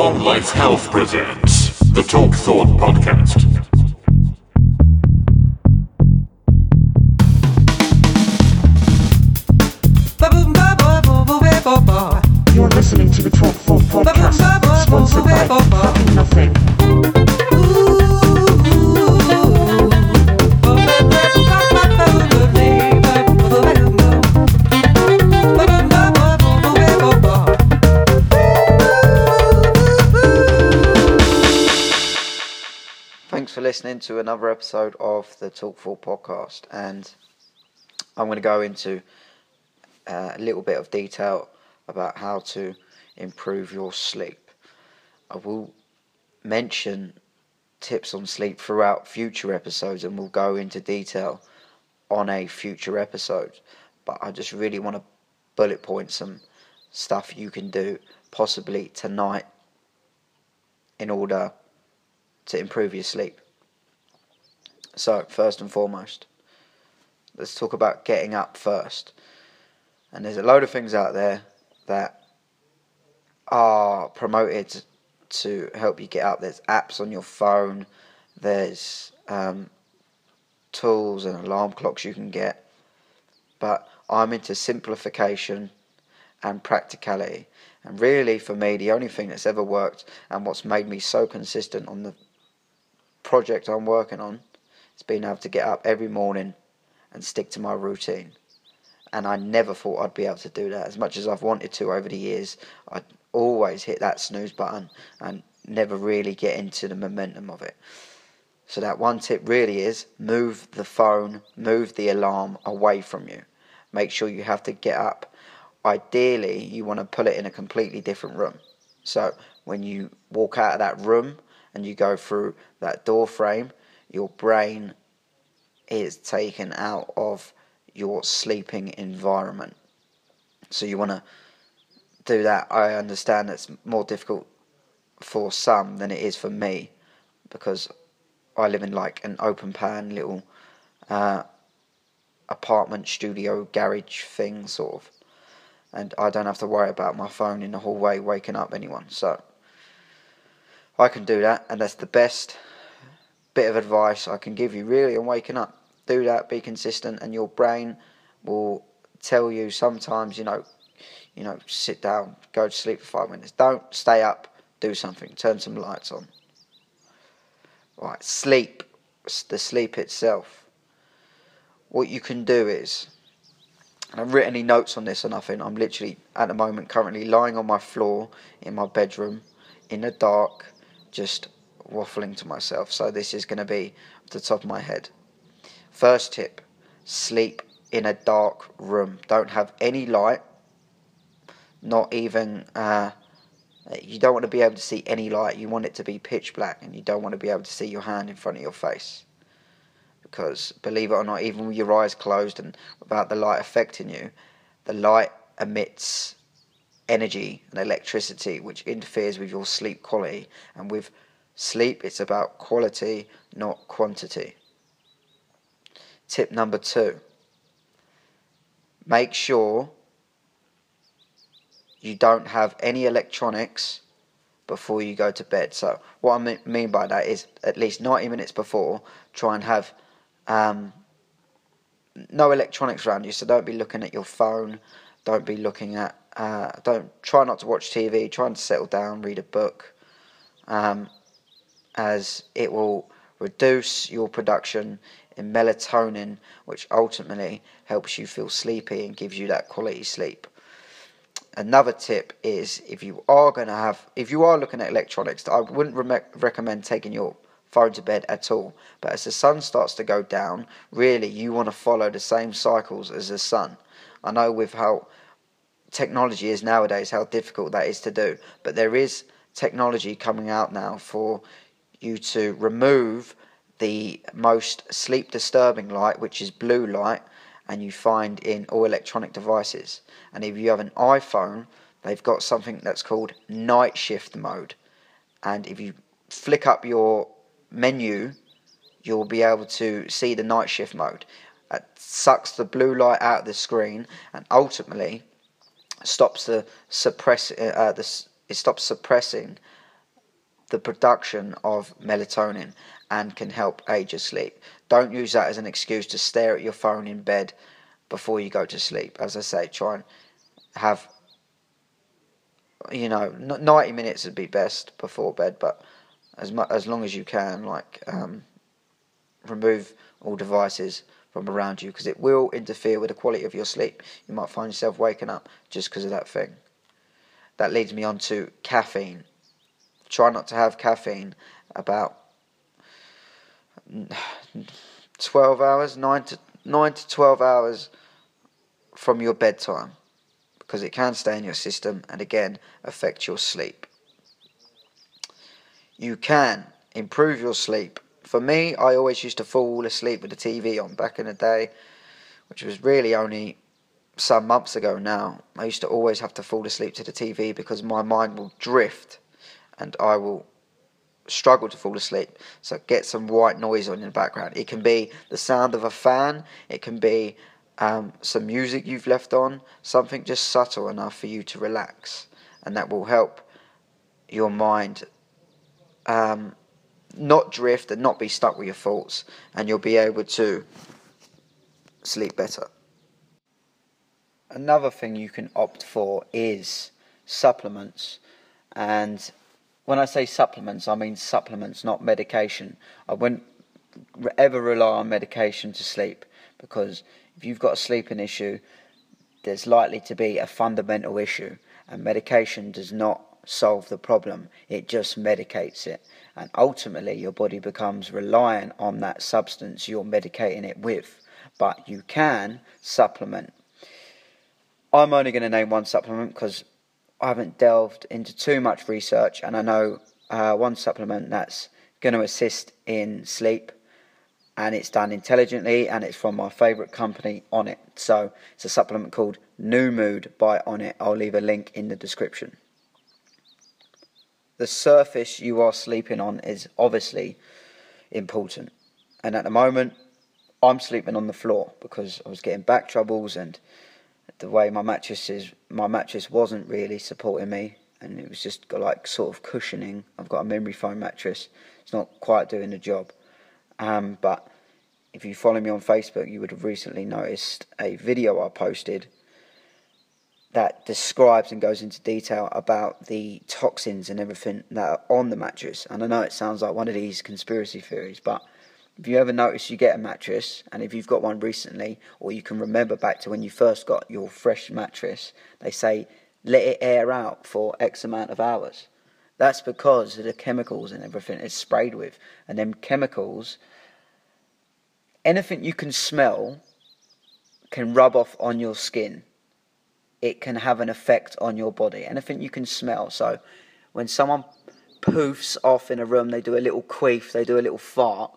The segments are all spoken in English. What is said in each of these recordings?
Long Life Health presents the Talk Thought Podcast. Listening to another episode of the Talk for podcast, and I'm going to go into uh, a little bit of detail about how to improve your sleep. I will mention tips on sleep throughout future episodes, and we'll go into detail on a future episode. But I just really want to bullet point some stuff you can do possibly tonight in order to improve your sleep. So, first and foremost, let's talk about getting up first. And there's a load of things out there that are promoted to help you get up. There's apps on your phone, there's um, tools and alarm clocks you can get. But I'm into simplification and practicality. And really, for me, the only thing that's ever worked and what's made me so consistent on the project I'm working on is being able to get up every morning and stick to my routine. And I never thought I'd be able to do that. As much as I've wanted to over the years, I'd always hit that snooze button and never really get into the momentum of it. So, that one tip really is move the phone, move the alarm away from you. Make sure you have to get up. Ideally, you want to put it in a completely different room. So, when you walk out of that room, and you go through that door frame, your brain is taken out of your sleeping environment. So you want to do that. I understand it's more difficult for some than it is for me because I live in like an open plan little uh, apartment studio garage thing sort of and I don't have to worry about my phone in the hallway waking up anyone so I can do that, and that's the best bit of advice I can give you really on waking up. Do that, be consistent, and your brain will tell you sometimes, you know, you know, sit down, go to sleep for five minutes. Don't stay up, do something, turn some lights on. Right, sleep, the sleep itself. What you can do is, and I've written any notes on this or nothing. I'm literally at the moment currently lying on my floor in my bedroom in the dark just waffling to myself. So this is going to be off the top of my head. First tip sleep in a dark room. Don't have any light, not even. Uh, you don't want to be able to see any light. You want it to be pitch black, and you don't want to be able to see your hand in front of your face. Because believe it or not, even with your eyes closed and without the light affecting you, the light emits energy and electricity which interferes with your sleep quality. And with sleep, it's about quality, not quantity. Tip number two make sure you don't have any electronics before you go to bed. So, what I mean by that is at least 90 minutes before, try and have um, no electronics around you. So, don't be looking at your phone, don't be looking at uh, don't try not to watch TV. Try and settle down, read a book, um, as it will reduce your production in melatonin, which ultimately helps you feel sleepy and gives you that quality sleep. Another tip is if you are going to have, if you are looking at electronics, I wouldn't re- recommend taking your phone to bed at all. But as the sun starts to go down, really you want to follow the same cycles as the sun. I know with how technology is nowadays, how difficult that is to do. But there is technology coming out now for you to remove the most sleep disturbing light, which is blue light, and you find in all electronic devices. And if you have an iPhone, they've got something that's called night shift mode. And if you flick up your menu, you'll be able to see the night shift mode. It sucks the blue light out of the screen, and ultimately stops the suppress uh, uh, the, it stops suppressing the production of melatonin and can help aid your sleep. Don't use that as an excuse to stare at your phone in bed before you go to sleep. As I say, try and have, you know, 90 minutes would be best before bed, but as much as long as you can, like um, remove all devices from around you because it will interfere with the quality of your sleep. You might find yourself waking up just because of that thing. That leads me on to caffeine. Try not to have caffeine about 12 hours, 9 to 9 to 12 hours from your bedtime because it can stay in your system and again affect your sleep. You can improve your sleep for me, I always used to fall asleep with the TV on back in the day, which was really only some months ago now. I used to always have to fall asleep to the TV because my mind will drift and I will struggle to fall asleep. So get some white noise on in the background. It can be the sound of a fan, it can be um, some music you've left on, something just subtle enough for you to relax, and that will help your mind um, not drift and not be stuck with your thoughts, and you'll be able to sleep better. Another thing you can opt for is supplements, and when I say supplements, I mean supplements, not medication. I wouldn't ever rely on medication to sleep because if you've got a sleeping issue, there's likely to be a fundamental issue, and medication does not solve the problem, it just medicates it. And ultimately, your body becomes reliant on that substance you're medicating it with. But you can supplement. I'm only going to name one supplement because I haven't delved into too much research, and I know uh, one supplement that's going to assist in sleep and it's done intelligently and it's from my favorite company Onnit so it's a supplement called new mood by Onnit i'll leave a link in the description the surface you are sleeping on is obviously important. And at the moment, I'm sleeping on the floor because I was getting back troubles and the way my mattress is, my mattress wasn't really supporting me, and it was just like sort of cushioning. I've got a memory foam mattress; it's not quite doing the job. Um, but if you follow me on Facebook, you would have recently noticed a video I posted that describes and goes into detail about the toxins and everything that are on the mattress. And I know it sounds like one of these conspiracy theories, but if you ever notice you get a mattress, and if you've got one recently, or you can remember back to when you first got your fresh mattress, they say let it air out for X amount of hours. That's because of the chemicals and everything it's sprayed with. And them chemicals, anything you can smell can rub off on your skin it can have an effect on your body. Anything you can smell. So when someone poofs off in a room, they do a little queef, they do a little fart.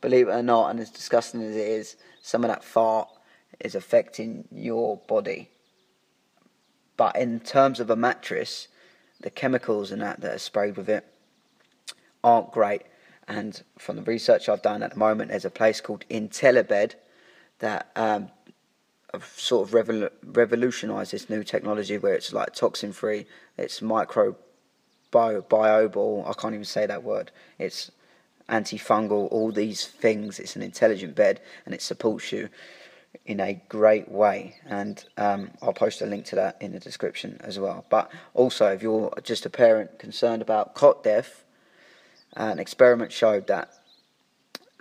Believe it or not, and as disgusting as it is, some of that fart is affecting your body. But in terms of a mattress, the chemicals and that that are sprayed with it aren't great. And from the research I've done at the moment, there's a place called Intellibed that um, sort of revol- revolutionised this new technology where it's like toxin free, it's micro bio, I can't even say that word. It's antifungal, all these things. It's an intelligent bed and it supports you in a great way. And um, I'll post a link to that in the description as well. But also, if you're just a parent concerned about cot death, an experiment showed that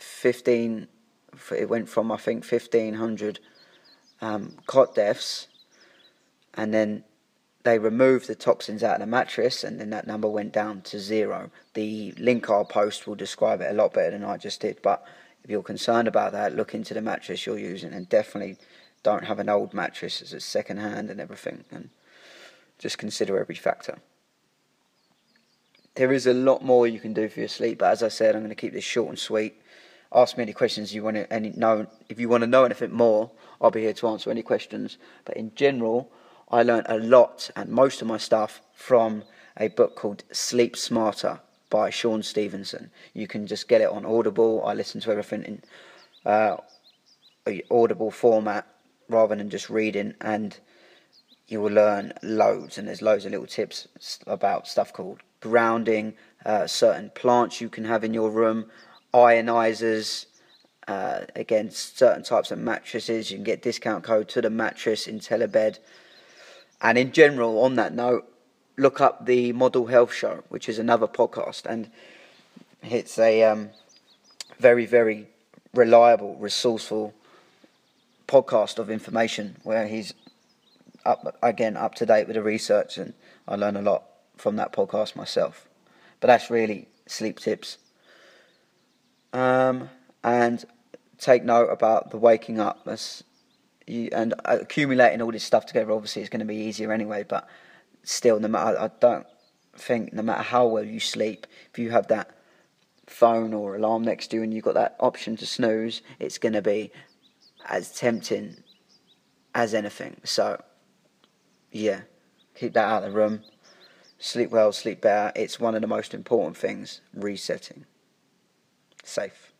15, it went from I think 1500 um, cot deaths, and then they removed the toxins out of the mattress, and then that number went down to zero. The link I'll post will describe it a lot better than I just did, but if you're concerned about that, look into the mattress you're using, and definitely don't have an old mattress as a second hand and everything, and just consider every factor. There is a lot more you can do for your sleep, but as I said, I'm going to keep this short and sweet ask me any questions you want to any know. If you want to know anything more, I'll be here to answer any questions. But in general, I learned a lot and most of my stuff from a book called Sleep Smarter by Shawn Stevenson. You can just get it on Audible. I listen to everything in uh, Audible format rather than just reading, and you will learn loads. And there's loads of little tips about stuff called grounding, uh, certain plants you can have in your room, ionizers. Uh, against certain types of mattresses, you can get discount code to the mattress Intellibed. And in general, on that note, look up the Model Health Show, which is another podcast, and it's a um, very, very reliable, resourceful podcast of information where he's up again up to date with the research, and I learn a lot from that podcast myself. But that's really sleep tips. Um, and take note about the waking up. That's, you, and accumulating all this stuff together. Obviously, is going to be easier anyway. But still, no matter I don't think no matter how well you sleep, if you have that phone or alarm next to you and you've got that option to snooze, it's going to be as tempting as anything. So, yeah, keep that out of the room. Sleep well, sleep better. It's one of the most important things. Resetting. Safe.